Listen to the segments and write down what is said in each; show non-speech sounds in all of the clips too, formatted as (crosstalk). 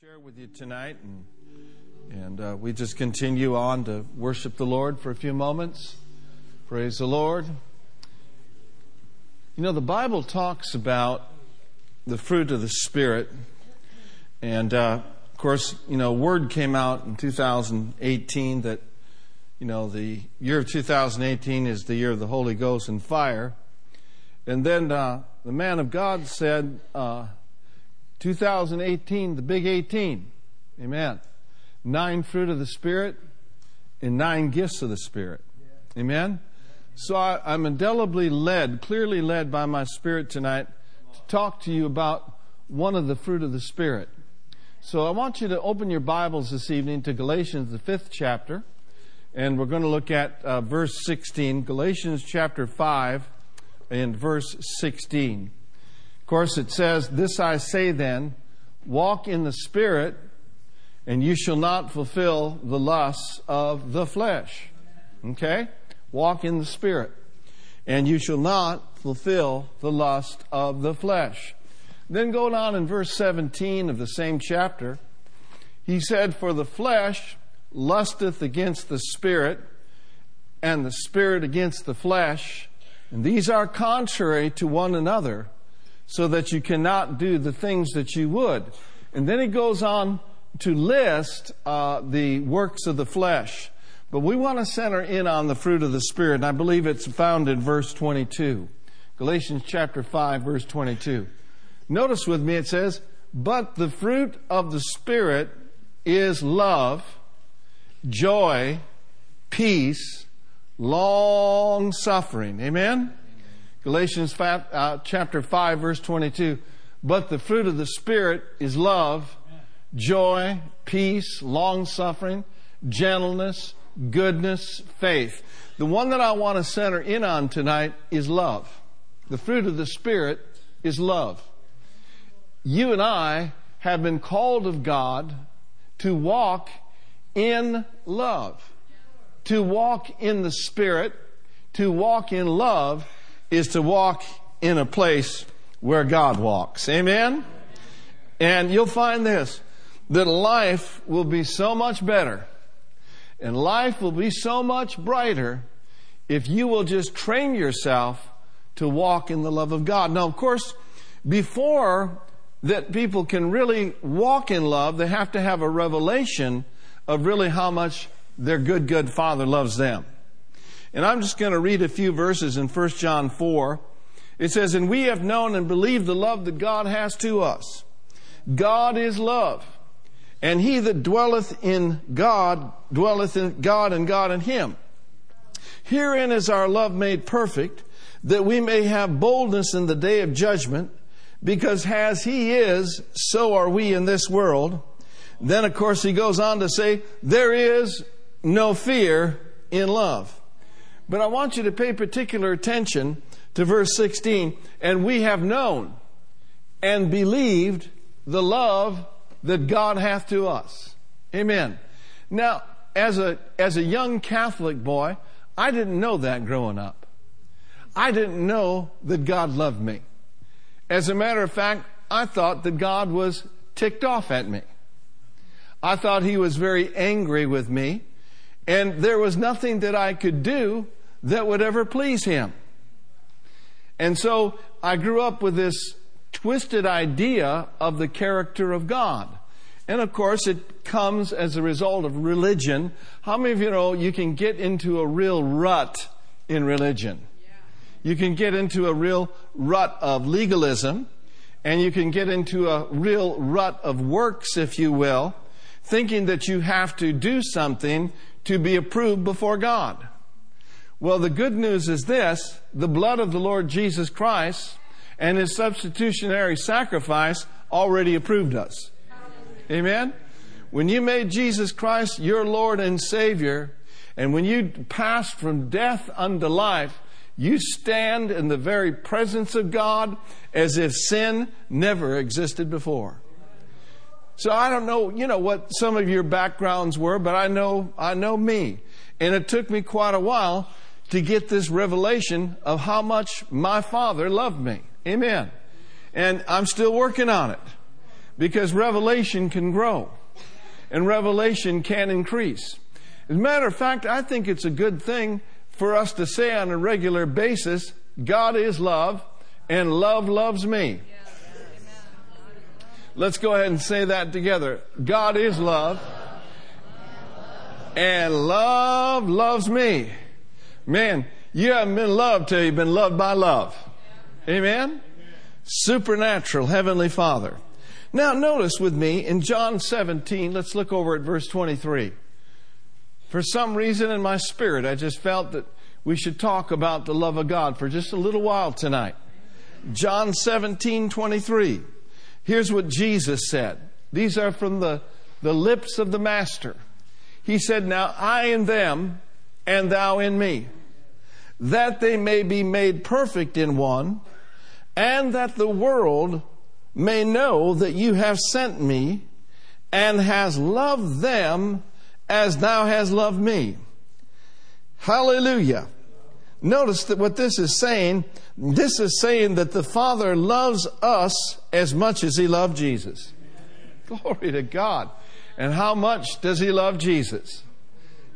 share with you tonight, and and uh, we just continue on to worship the Lord for a few moments. Praise the Lord. You know, the Bible talks about the fruit of the Spirit, and uh, of course, you know, word came out in 2018 that you know the year of 2018 is the year of the Holy Ghost and fire, and then uh, the man of God said uh, 2018, the big 18. Amen. Nine fruit of the Spirit and nine gifts of the Spirit. Amen. So I, am indelibly led, clearly led by my Spirit tonight to talk to you about one of the fruit of the Spirit. So I want you to open your Bibles this evening to Galatians, the fifth chapter, and we're going to look at uh, verse 16, Galatians chapter 5 and verse 16 course, it says, This I say then, walk in the Spirit, and you shall not fulfill the lusts of the flesh. Okay? Walk in the Spirit, and you shall not fulfill the lust of the flesh. Then going on in verse 17 of the same chapter, he said, For the flesh lusteth against the Spirit, and the Spirit against the flesh, and these are contrary to one another so that you cannot do the things that you would. And then he goes on to list uh, the works of the flesh. But we want to center in on the fruit of the Spirit, and I believe it's found in verse 22. Galatians chapter 5, verse 22. Notice with me it says, But the fruit of the Spirit is love, joy, peace, long suffering. Amen? Galatians 5, uh, chapter 5, verse 22. But the fruit of the Spirit is love, joy, peace, long suffering, gentleness, goodness, faith. The one that I want to center in on tonight is love. The fruit of the Spirit is love. You and I have been called of God to walk in love, to walk in the Spirit, to walk in love is to walk in a place where God walks. Amen? And you'll find this, that life will be so much better and life will be so much brighter if you will just train yourself to walk in the love of God. Now, of course, before that people can really walk in love, they have to have a revelation of really how much their good, good Father loves them. And I'm just going to read a few verses in 1 John 4. It says, And we have known and believed the love that God has to us. God is love. And he that dwelleth in God dwelleth in God and God in him. Herein is our love made perfect, that we may have boldness in the day of judgment, because as he is, so are we in this world. Then, of course, he goes on to say, there is no fear in love. But I want you to pay particular attention to verse 16. And we have known and believed the love that God hath to us. Amen. Now, as a, as a young Catholic boy, I didn't know that growing up. I didn't know that God loved me. As a matter of fact, I thought that God was ticked off at me. I thought he was very angry with me, and there was nothing that I could do that would ever please him. And so I grew up with this twisted idea of the character of God. And of course, it comes as a result of religion. How many of you know you can get into a real rut in religion? You can get into a real rut of legalism, and you can get into a real rut of works, if you will, thinking that you have to do something to be approved before God. Well, the good news is this the blood of the Lord Jesus Christ and his substitutionary sacrifice already approved us. Amen? When you made Jesus Christ your Lord and Savior, and when you passed from death unto life, you stand in the very presence of God as if sin never existed before. So I don't know, you know, what some of your backgrounds were, but I know, I know me. And it took me quite a while to get this revelation of how much my Father loved me. Amen. And I'm still working on it. because revelation can grow and revelation can increase. As a matter of fact, I think it's a good thing for us to say on a regular basis, God is love and love loves me. Let's go ahead and say that together. God is love and love loves me. Man, you haven't been loved till you've been loved by love. Amen? Supernatural Heavenly Father. Now, notice with me in John 17, let's look over at verse 23. For some reason in my spirit, I just felt that we should talk about the love of God for just a little while tonight. John 17, 23. Here's what Jesus said. These are from the, the lips of the Master. He said, Now I in them, and thou in me, that they may be made perfect in one, and that the world may know that you have sent me and has loved them as thou hast loved me. Hallelujah. Notice that what this is saying, this is saying that the Father loves us as much as He loved Jesus. Glory to God. And how much does He love Jesus?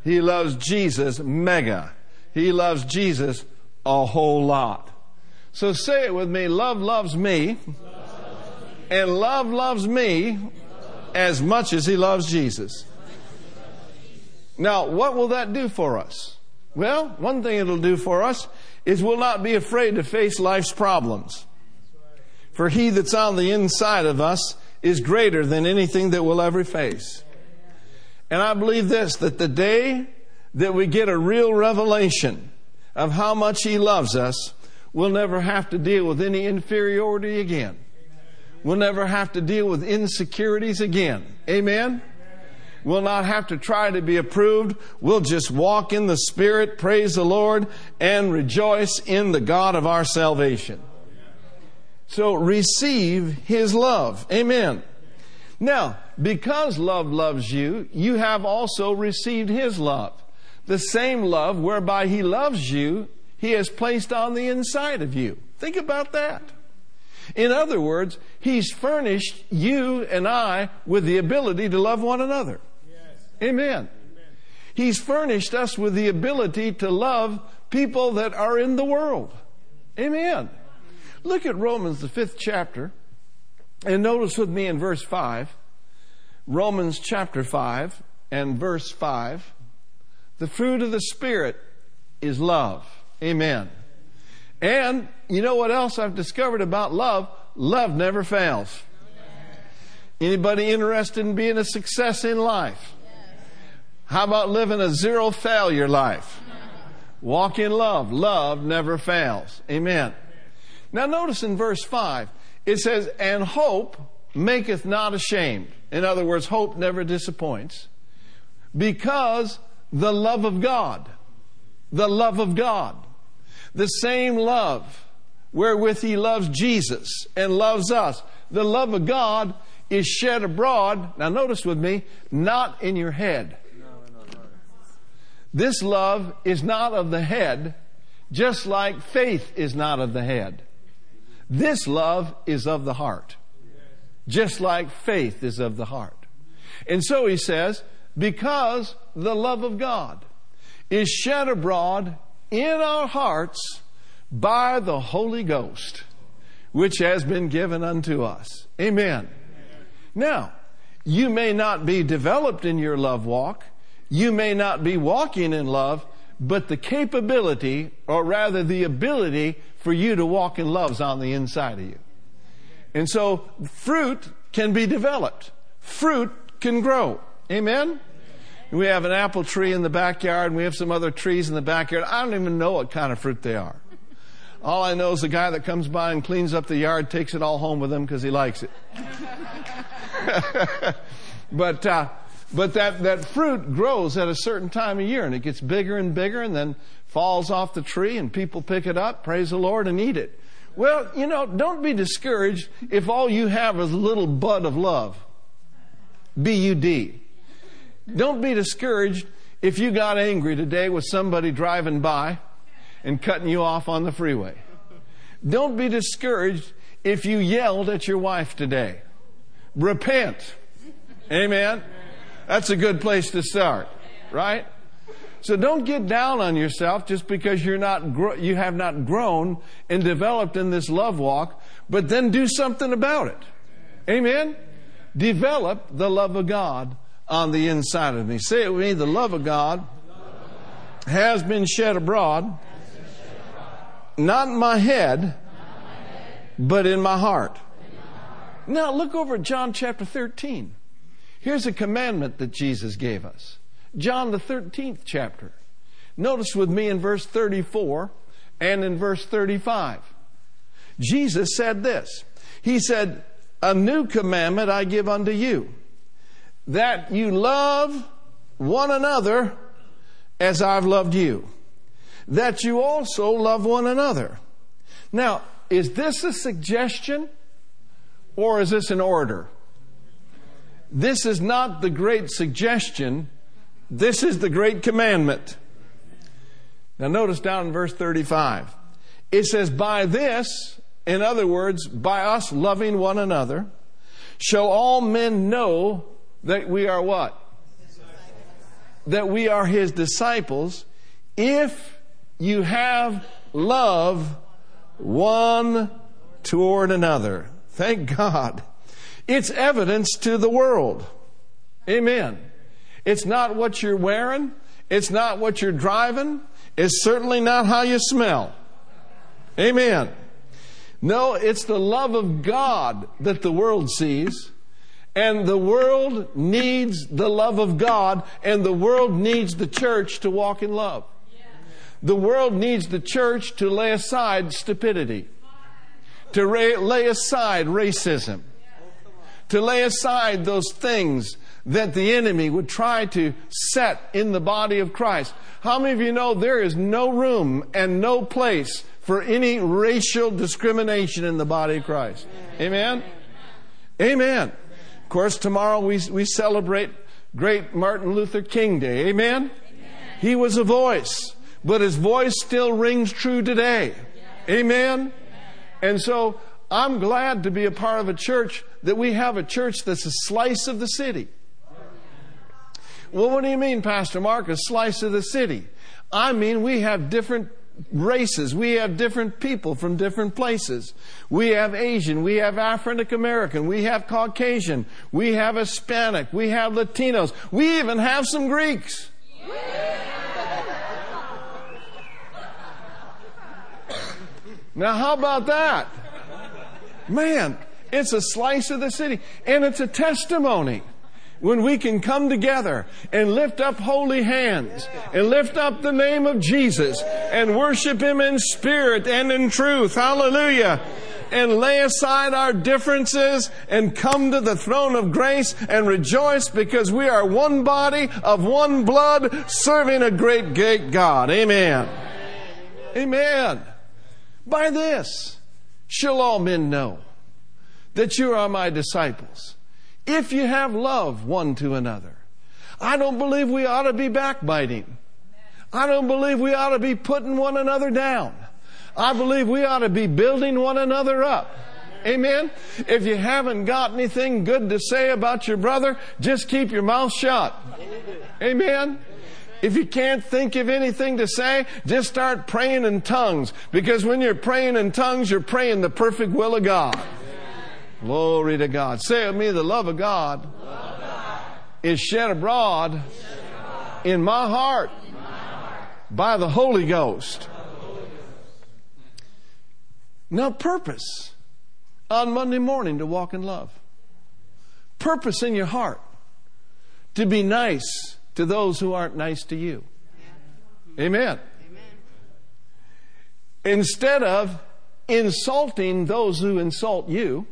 He loves Jesus mega. He loves Jesus a whole lot. So say it with me. Love loves me. And love loves me as much as he loves Jesus. Now, what will that do for us? Well, one thing it'll do for us is we'll not be afraid to face life's problems. For he that's on the inside of us is greater than anything that we'll ever face. And I believe this, that the day that we get a real revelation of how much he loves us, we'll never have to deal with any inferiority again. We'll never have to deal with insecurities again. Amen? We'll not have to try to be approved. We'll just walk in the Spirit, praise the Lord, and rejoice in the God of our salvation. So receive His love. Amen. Now, because love loves you, you have also received His love. The same love whereby He loves you, He has placed on the inside of you. Think about that. In other words, He's furnished you and I with the ability to love one another. Amen. Amen. He's furnished us with the ability to love people that are in the world. Amen. Look at Romans, the fifth chapter, and notice with me in verse 5. Romans chapter 5 and verse 5. The fruit of the Spirit is love. Amen. And you know what else I've discovered about love? Love never fails. Anybody interested in being a success in life? How about living a zero failure life? Walk in love. Love never fails. Amen. Now notice in verse 5, it says, And hope maketh not ashamed. In other words, hope never disappoints. Because the love of God, the love of God, the same love wherewith He loves Jesus and loves us, the love of God is shed abroad. Now, notice with me, not in your head. This love is not of the head, just like faith is not of the head. This love is of the heart, just like faith is of the heart. And so he says, because the love of God is shed abroad in our hearts by the Holy Ghost, which has been given unto us. Amen. Now, you may not be developed in your love walk, you may not be walking in love, but the capability, or rather the ability for you to walk in love is on the inside of you. And so fruit can be developed. Fruit can grow. Amen? We have an apple tree in the backyard and we have some other trees in the backyard. I don't even know what kind of fruit they are. All I know is the guy that comes by and cleans up the yard takes it all home with him because he likes it. (laughs) but uh, but that, that fruit grows at a certain time of year and it gets bigger and bigger and then falls off the tree and people pick it up, praise the Lord, and eat it. Well, you know, don't be discouraged if all you have is a little bud of love. B-U-D. Don't be discouraged if you got angry today with somebody driving by and cutting you off on the freeway. Don't be discouraged if you yelled at your wife today repent. Amen. That's a good place to start, right? So don't get down on yourself just because you're not you have not grown and developed in this love walk, but then do something about it. Amen. Develop the love of God on the inside of me. Say it with me, the love of God has been shed abroad, not in my head, but in my heart. Now look over at John chapter 13. Here's a commandment that Jesus gave us. John the 13th chapter. Notice with me in verse 34 and in verse 35. Jesus said this. He said, A new commandment I give unto you, that you love one another as I've loved you, that you also love one another. Now, is this a suggestion or is this an order? This is not the great suggestion. This is the great commandment. Now, notice down in verse 35. It says, By this, in other words, by us loving one another, shall all men know that we are what? That we are his disciples if you have love one toward another. Thank God. It's evidence to the world. Amen. It's not what you're wearing. It's not what you're driving. It's certainly not how you smell. Amen. No, it's the love of God that the world sees. And the world needs the love of God, and the world needs the church to walk in love. The world needs the church to lay aside stupidity, to lay aside racism, to lay aside those things that the enemy would try to set in the body of Christ. How many of you know there is no room and no place for any racial discrimination in the body of Christ? Amen? Amen. Of course, tomorrow we, we celebrate great Martin Luther King Day. Amen? He was a voice, but his voice still rings true today. Amen? And so I'm glad to be a part of a church that we have a church that's a slice of the city. Well, what do you mean, Pastor Mark, a slice of the city? I mean, we have different races. We have different people from different places. We have Asian. We have African American. We have Caucasian. We have Hispanic. We have Latinos. We even have some Greeks. Now, how about that? Man, it's a slice of the city and it's a testimony when we can come together and lift up holy hands and lift up the name of Jesus and worship Him in spirit and in truth. Hallelujah. And lay aside our differences and come to the throne of grace and rejoice because we are one body of one blood serving a great, great God. Amen. Amen. By this shall all men know that you are my disciples if you have love one to another. I don't believe we ought to be backbiting. I don't believe we ought to be putting one another down. I believe we ought to be building one another up. Amen. If you haven't got anything good to say about your brother, just keep your mouth shut. Amen. If you can't think of anything to say, just start praying in tongues. Because when you're praying in tongues, you're praying the perfect will of God. Glory to God. Say with me, the love of God, love God is shed abroad, shed abroad in, my heart, in my heart by the Holy Ghost. Now, purpose on Monday morning to walk in love. Purpose in your heart to be nice to those who aren't nice to you. Amen. Amen. Instead of insulting those who insult you,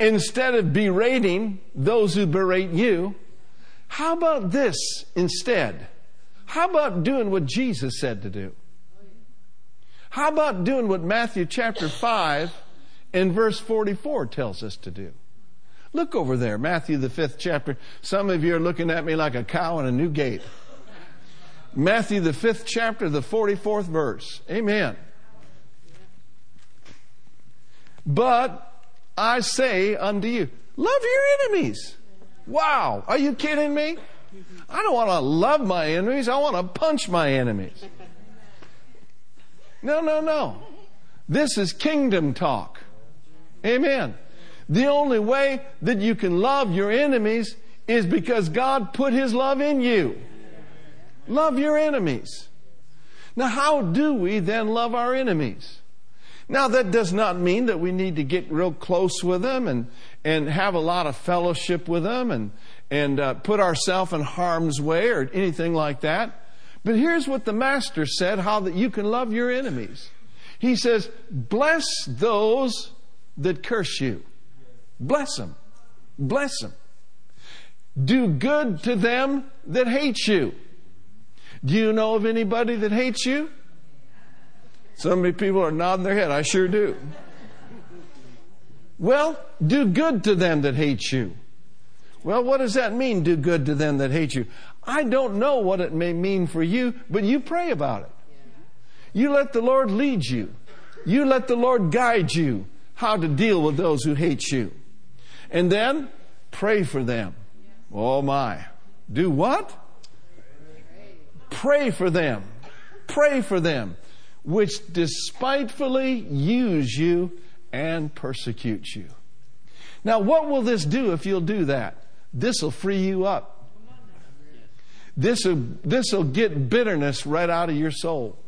instead of berating those who berate you, how about this instead? How about doing what Jesus said to do? How about doing what Matthew chapter 5 and verse 44 tells us to do? Look over there, Matthew the fifth chapter. Some of you are looking at me like a cow in a new gate. Matthew the fifth chapter, the 44th verse. Amen. But I say unto you, love your enemies. Wow. Are you kidding me? I don't want to love my enemies. I want to punch my enemies. No, no, no. This is kingdom talk. Amen. The only way that you can love your enemies is because God put His love in you. Love your enemies. Now, how do we then love our enemies? Now, that does not mean that we need to get real close with them and, and have a lot of fellowship with them and, and uh, put ourselves in harm's way or anything like that. But here's what the Master said how that you can love your enemies. He says, Bless those that curse you. Bless them. Bless them. Do good to them that hate you. Do you know of anybody that hates you? So many people are nodding their head. I sure do. Well, do good to them that hate you. Well, what does that mean, do good to them that hate you? I don't know what it may mean for you, but you pray about it. You let the Lord lead you. You let the Lord guide you how to deal with those who hate you. And then pray for them. Oh my. Do what? Pray for them. Pray for them, which despitefully use you and persecute you. Now, what will this do if you'll do that? This will free you up. This will, get bitterness right out of your soul.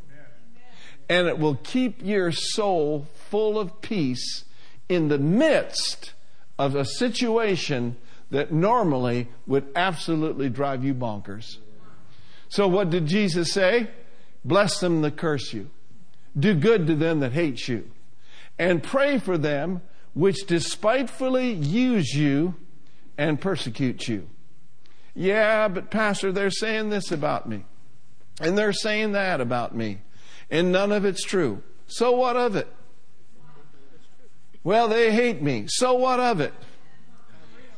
And it will keep your soul full of peace in the midst of a situation that normally would absolutely drive you bonkers. So, what did Jesus say? Bless them that curse you, do good to them that hate you, and pray for them which despitefully use you and persecute you. Yeah, but Pastor, they're saying this about me, and they're saying that about me, and none of it's true. So, what of it? Well, they hate me. So, what of it?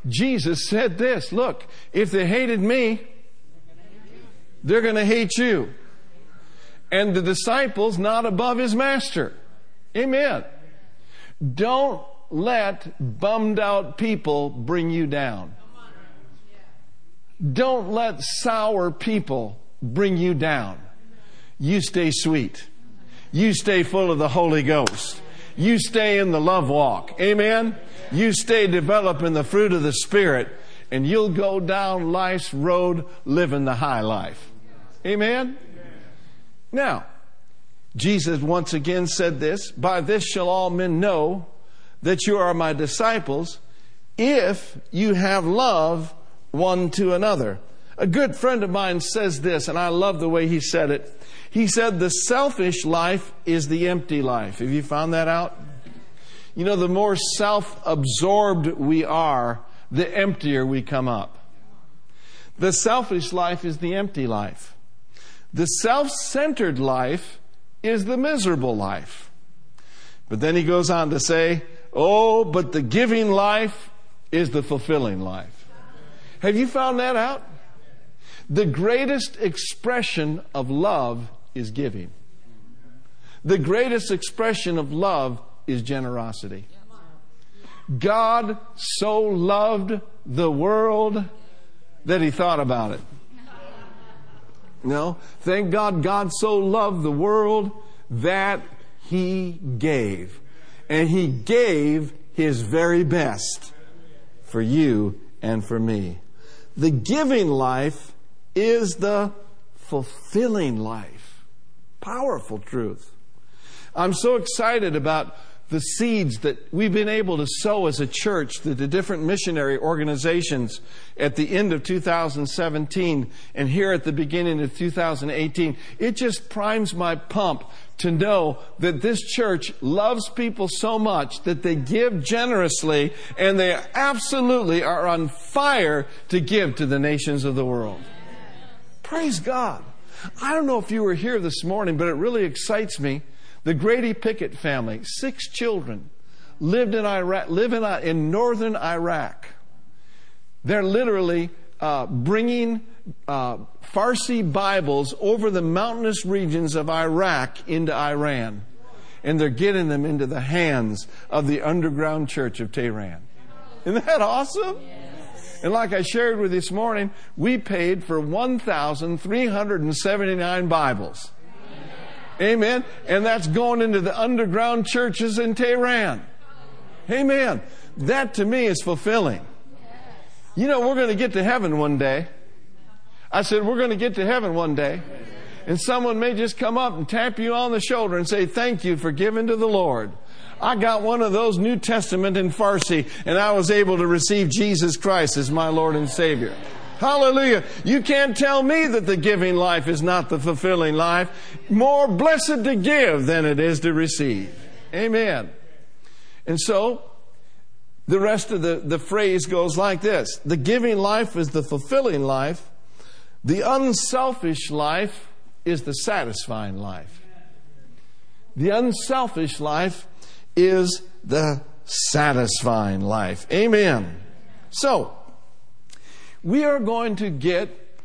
Jesus said this Look, if they hated me, they're going to hate you. And the disciples not above his master. Amen. Don't let bummed out people bring you down. Don't let sour people bring you down. You stay sweet. You stay full of the Holy Ghost. You stay in the love walk. Amen. You stay developing the fruit of the Spirit, and you'll go down life's road living the high life. Amen? Now, Jesus once again said this By this shall all men know that you are my disciples if you have love one to another. A good friend of mine says this, and I love the way he said it. He said, The selfish life is the empty life. Have you found that out? You know, the more self absorbed we are, the emptier we come up. The selfish life is the empty life. The self centered life is the miserable life. But then he goes on to say, Oh, but the giving life is the fulfilling life. Have you found that out? The greatest expression of love is giving. The greatest expression of love is generosity. God so loved the world that he thought about it. No, thank God God so loved the world that he gave. And he gave his very best for you and for me. The giving life is the fulfilling life. Powerful truth. I'm so excited about the seeds that we've been able to sow as a church to the different missionary organizations at the end of 2017 and here at the beginning of 2018. It just primes my pump to know that this church loves people so much that they give generously and they absolutely are on fire to give to the nations of the world. Praise God. I don't know if you were here this morning, but it really excites me the Grady Pickett family, six children, lived in Iraq, live in, uh, in northern Iraq. They're literally uh, bringing uh, Farsi Bibles over the mountainous regions of Iraq into Iran. and they're getting them into the hands of the underground church of Tehran. Isn't that awesome? And like I shared with you this morning, we paid for 1,379 Bibles. Amen. And that's going into the underground churches in Tehran. Amen. That to me is fulfilling. You know, we're going to get to heaven one day. I said, we're going to get to heaven one day. And someone may just come up and tap you on the shoulder and say, thank you for giving to the Lord. I got one of those New Testament in Farsi and I was able to receive Jesus Christ as my Lord and Savior. Hallelujah. You can't tell me that the giving life is not the fulfilling life. More blessed to give than it is to receive. Amen. And so, the rest of the, the phrase goes like this The giving life is the fulfilling life, the unselfish life is the satisfying life. The unselfish life is the satisfying life. Amen. So, we are going to get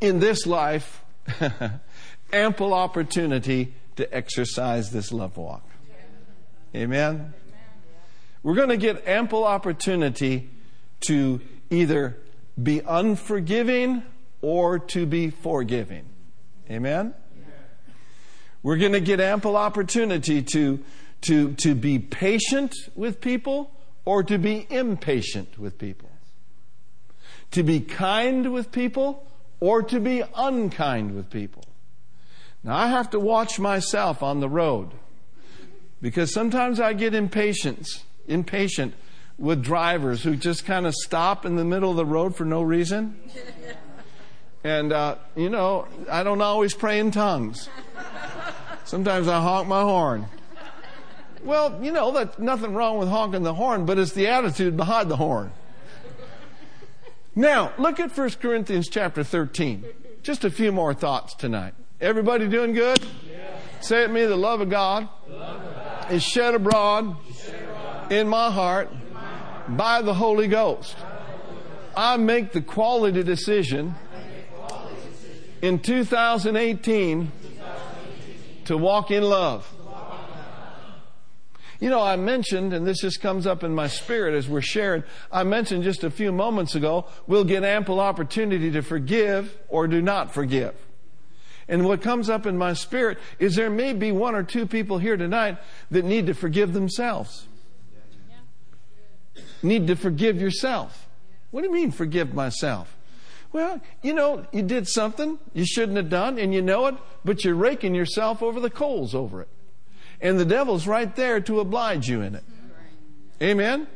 in this life (laughs) ample opportunity to exercise this love walk. Amen. We're going to get ample opportunity to either be unforgiving or to be forgiving. Amen? We're going to get ample opportunity to, to, to be patient with people or to be impatient with people. To be kind with people or to be unkind with people. Now, I have to watch myself on the road because sometimes I get impatient, impatient with drivers who just kind of stop in the middle of the road for no reason. And, uh, you know, I don't always pray in tongues. Sometimes I honk my horn. Well, you know, that's nothing wrong with honking the horn, but it's the attitude behind the horn. Now, look at 1 Corinthians chapter 13. Just a few more thoughts tonight. Everybody doing good? Say it me, the love of God, love of God is shed abroad, shed abroad in, my heart, in my heart by the Holy Ghost. I make the quality decision in 2018 to walk in love. You know, I mentioned, and this just comes up in my spirit as we're sharing, I mentioned just a few moments ago, we'll get ample opportunity to forgive or do not forgive. And what comes up in my spirit is there may be one or two people here tonight that need to forgive themselves. Need to forgive yourself. What do you mean, forgive myself? Well, you know, you did something you shouldn't have done and you know it, but you're raking yourself over the coals over it. And the devil's right there to oblige you in it. Amen?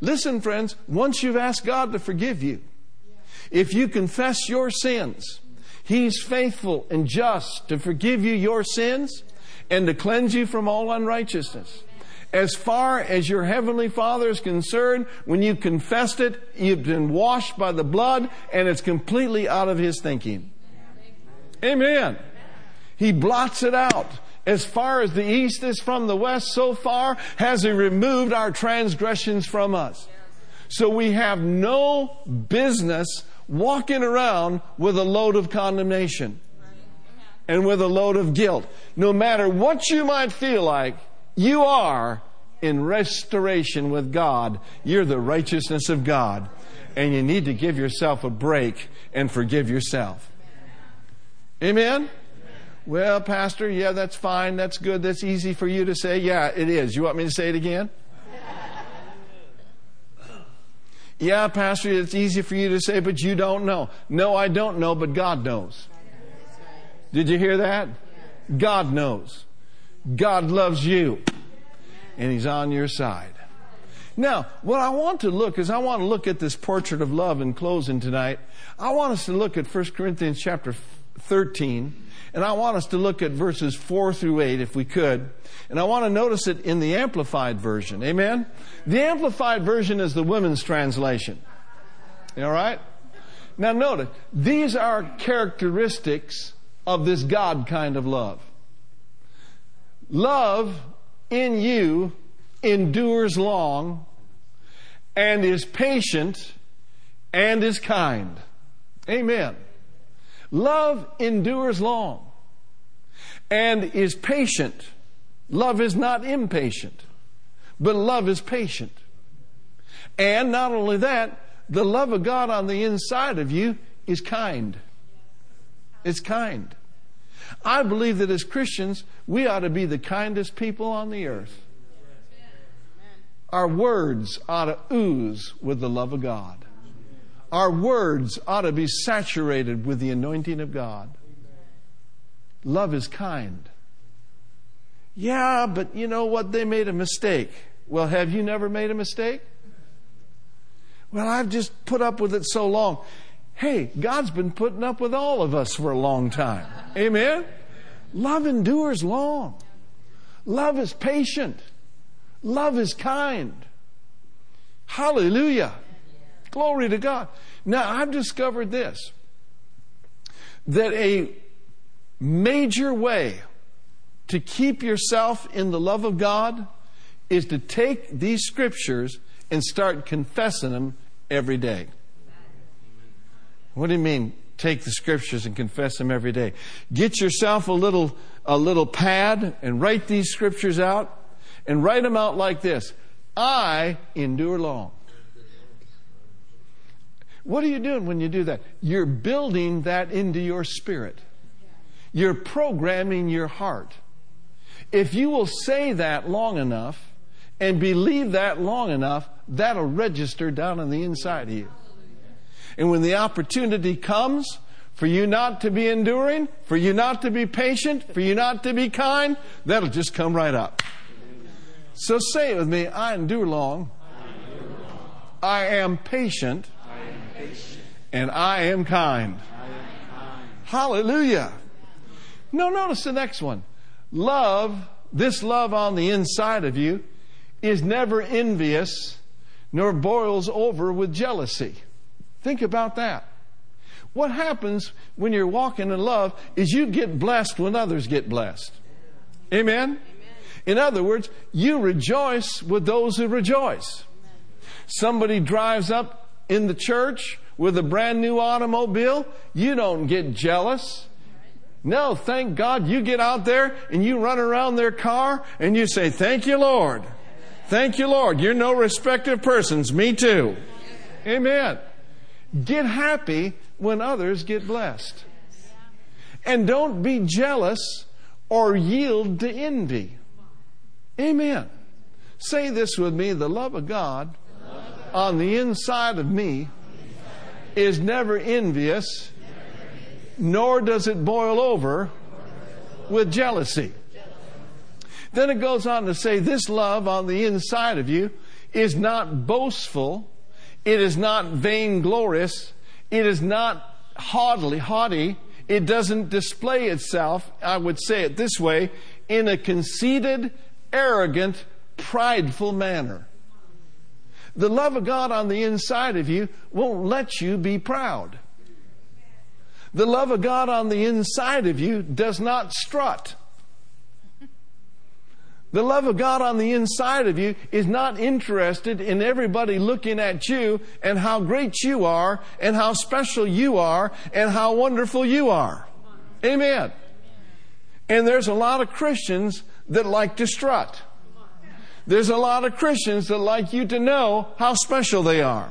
Listen, friends, once you've asked God to forgive you, if you confess your sins, He's faithful and just to forgive you your sins and to cleanse you from all unrighteousness. As far as your Heavenly Father is concerned, when you confessed it, you've been washed by the blood and it's completely out of His thinking. Amen. He blots it out. As far as the east is from the west, so far has He removed our transgressions from us. So we have no business walking around with a load of condemnation and with a load of guilt. No matter what you might feel like, you are in restoration with God. You're the righteousness of God. And you need to give yourself a break and forgive yourself. Amen? Well, Pastor, yeah, that's fine. That's good. That's easy for you to say. Yeah, it is. You want me to say it again? Yeah, Pastor, it's easy for you to say, but you don't know. No, I don't know, but God knows. Did you hear that? God knows. God loves you and He's on your side. Now, what I want to look is I want to look at this portrait of love in closing tonight. I want us to look at 1 Corinthians chapter 13, and I want us to look at verses 4 through 8 if we could. And I want to notice it in the Amplified Version. Amen? The Amplified Version is the women's translation. All right? Now, notice, these are characteristics of this God kind of love. Love in you endures long and is patient and is kind. Amen. Love endures long and is patient Love is not impatient, but love is patient. And not only that, the love of God on the inside of you is kind. It's kind. I believe that as Christians, we ought to be the kindest people on the earth. Our words ought to ooze with the love of God. Our words ought to be saturated with the anointing of God. Love is kind. Yeah, but you know what? They made a mistake. Well, have you never made a mistake? Well, I've just put up with it so long. Hey, God's been putting up with all of us for a long time. Amen? Love endures long. Love is patient. Love is kind. Hallelujah. Glory to God. Now, I've discovered this that a major way to keep yourself in the love of God is to take these scriptures and start confessing them every day. What do you mean? Take the scriptures and confess them every day. Get yourself a little, a little pad and write these scriptures out and write them out like this. I endure long. What are you doing when you do that? You're building that into your spirit. You're programming your heart. If you will say that long enough and believe that long enough, that'll register down on the inside of you. And when the opportunity comes for you not to be enduring, for you not to be patient, for you not to be kind, that'll just come right up. So say it with me I endure long, I am patient, and I am kind. Hallelujah. No, notice the next one. Love, this love on the inside of you, is never envious nor boils over with jealousy. Think about that. What happens when you're walking in love is you get blessed when others get blessed. Amen? In other words, you rejoice with those who rejoice. Somebody drives up in the church with a brand new automobile, you don't get jealous. No, thank God you get out there and you run around their car and you say, Thank you, Lord. Thank you, Lord. You're no respecter of persons. Me too. Amen. Get happy when others get blessed. And don't be jealous or yield to envy. Amen. Say this with me the love of God on the inside of me is never envious, nor does it boil over with jealousy. Then it goes on to say, This love on the inside of you is not boastful, it is not vainglorious, it is not haughtily, haughty, it doesn't display itself, I would say it this way, in a conceited, arrogant, prideful manner. The love of God on the inside of you won't let you be proud. The love of God on the inside of you does not strut. The love of God on the inside of you is not interested in everybody looking at you and how great you are and how special you are and how wonderful you are. Amen. And there's a lot of Christians that like to strut. There's a lot of Christians that like you to know how special they are.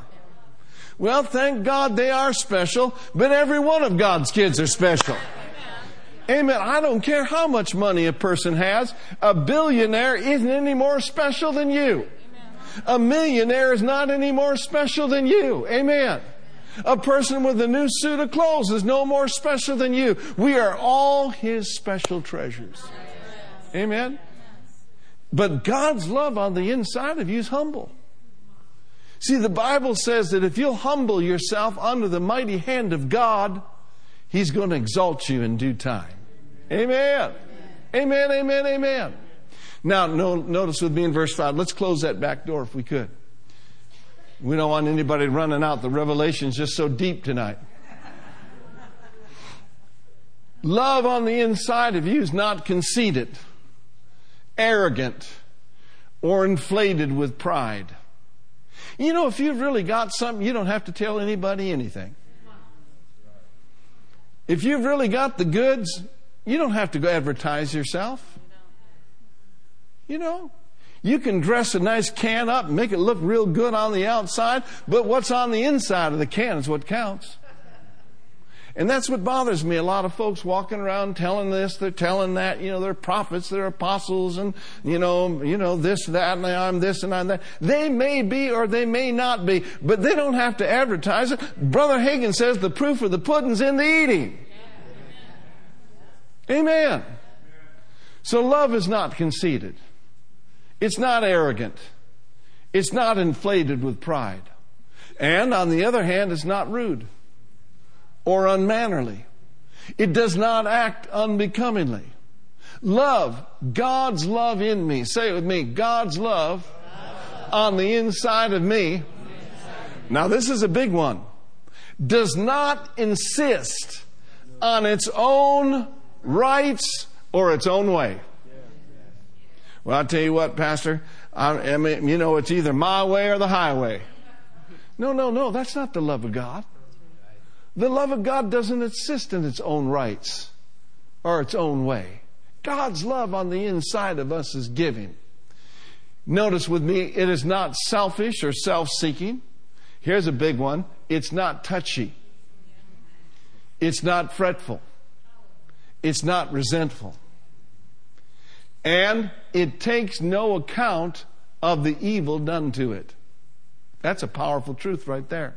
Well, thank God they are special, but every one of God's kids are special. Amen. I don't care how much money a person has. A billionaire isn't any more special than you. A millionaire is not any more special than you. Amen. A person with a new suit of clothes is no more special than you. We are all his special treasures. Amen. But God's love on the inside of you is humble. See, the Bible says that if you'll humble yourself under the mighty hand of God, He's going to exalt you in due time. Amen. Amen, amen, amen. Now, no, notice with me in verse 5. Let's close that back door if we could. We don't want anybody running out. The revelation's just so deep tonight. Love on the inside of you is not conceited arrogant, or inflated with pride. You know, if you've really got something, you don't have to tell anybody anything. If you've really got the goods, you don't have to go advertise yourself. You know, you can dress a nice can up and make it look real good on the outside, but what's on the inside of the can is what counts. And that's what bothers me. A lot of folks walking around telling this, they're telling that, you know, they're prophets, they're apostles, and, you know, you know, this, that, and I'm this and I'm that. They may be or they may not be, but they don't have to advertise it. Brother Hagin says the proof of the pudding's in the eating. Amen. So love is not conceited. It's not arrogant. It's not inflated with pride. And on the other hand, it's not rude or unmannerly. It does not act unbecomingly. Love, God's love in me. Say it with me. God's love on the inside of me. Now, this is a big one. Does not insist on its own rights or its own way. Well, I'll tell you what, Pastor. I mean, you know, it's either my way or the highway. No, no, no. That's not the love of God. The love of God doesn't insist in its own rights or its own way. God's love on the inside of us is giving. Notice with me, it is not selfish or self seeking. Here's a big one it's not touchy, it's not fretful, it's not resentful. And it takes no account of the evil done to it. That's a powerful truth right there.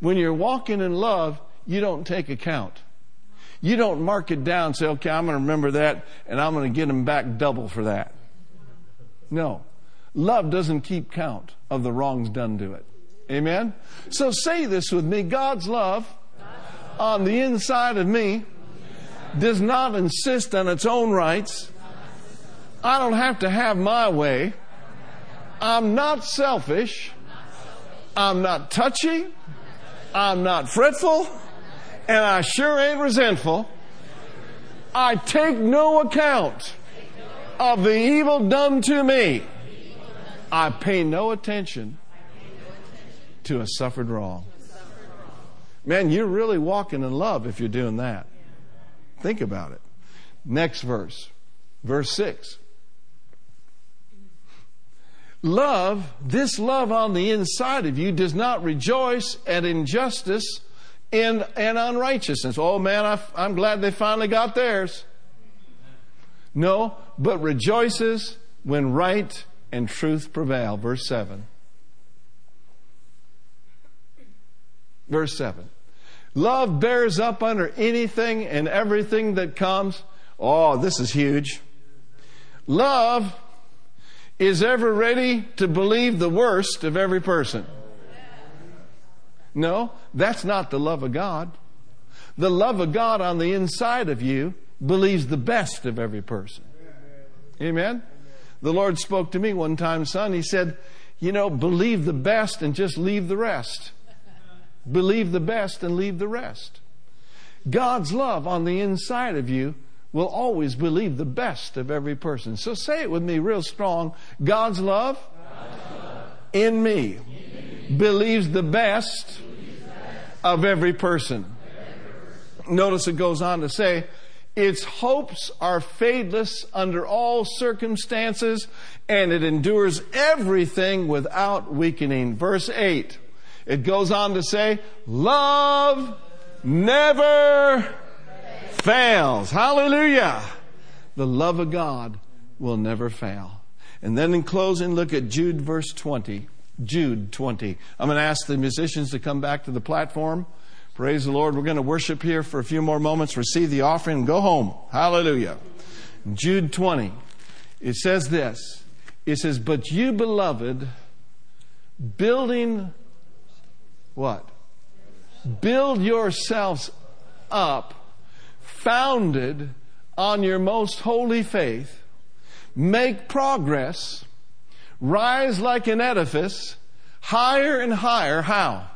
When you're walking in love, you don't take account. You don't mark it down say, okay, I'm going to remember that and I'm going to get them back double for that. No. Love doesn't keep count of the wrongs done to it. Amen? So say this with me God's love on the inside of me does not insist on its own rights. I don't have to have my way. I'm not selfish. I'm not touchy. I'm not fretful and I sure ain't resentful. I take no account of the evil done to me. I pay no attention to a suffered wrong. Man, you're really walking in love if you're doing that. Think about it. Next verse, verse 6. Love, this love on the inside of you does not rejoice at injustice and, and unrighteousness. Oh man, I, I'm glad they finally got theirs. No, but rejoices when right and truth prevail. Verse 7. Verse 7. Love bears up under anything and everything that comes. Oh, this is huge. Love is ever ready to believe the worst of every person. No, that's not the love of God. The love of God on the inside of you believes the best of every person. Amen? The Lord spoke to me one time, son. He said, You know, believe the best and just leave the rest. Believe the best and leave the rest. God's love on the inside of you will always believe the best of every person. So say it with me real strong God's love, God's love in, me believes the best of every person. Notice it goes on to say, its hopes are fadeless under all circumstances, and it endures everything without weakening. Verse 8, it goes on to say, Love never fails. Hallelujah! The love of God will never fail. And then in closing, look at Jude verse 20. Jude 20. I'm going to ask the musicians to come back to the platform. Praise the Lord. We're going to worship here for a few more moments, receive the offering, go home. Hallelujah. Jude 20. It says this. It says, But you, beloved, building what? Build yourselves up, founded on your most holy faith, make progress rise like an edifice, higher and higher. How?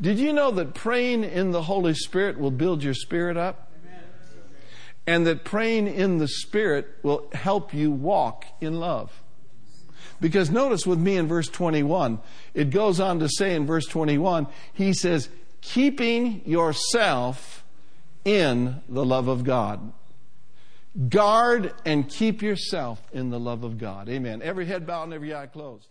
Did you know that praying in the Holy Spirit will build your spirit up? And that praying in the Spirit will help you walk in love. Because notice with me in verse 21, it goes on to say in verse 21, he says, keeping yourself in the love of God. Guard and keep yourself in the love of God. Amen. Every head bowed and every eye closed.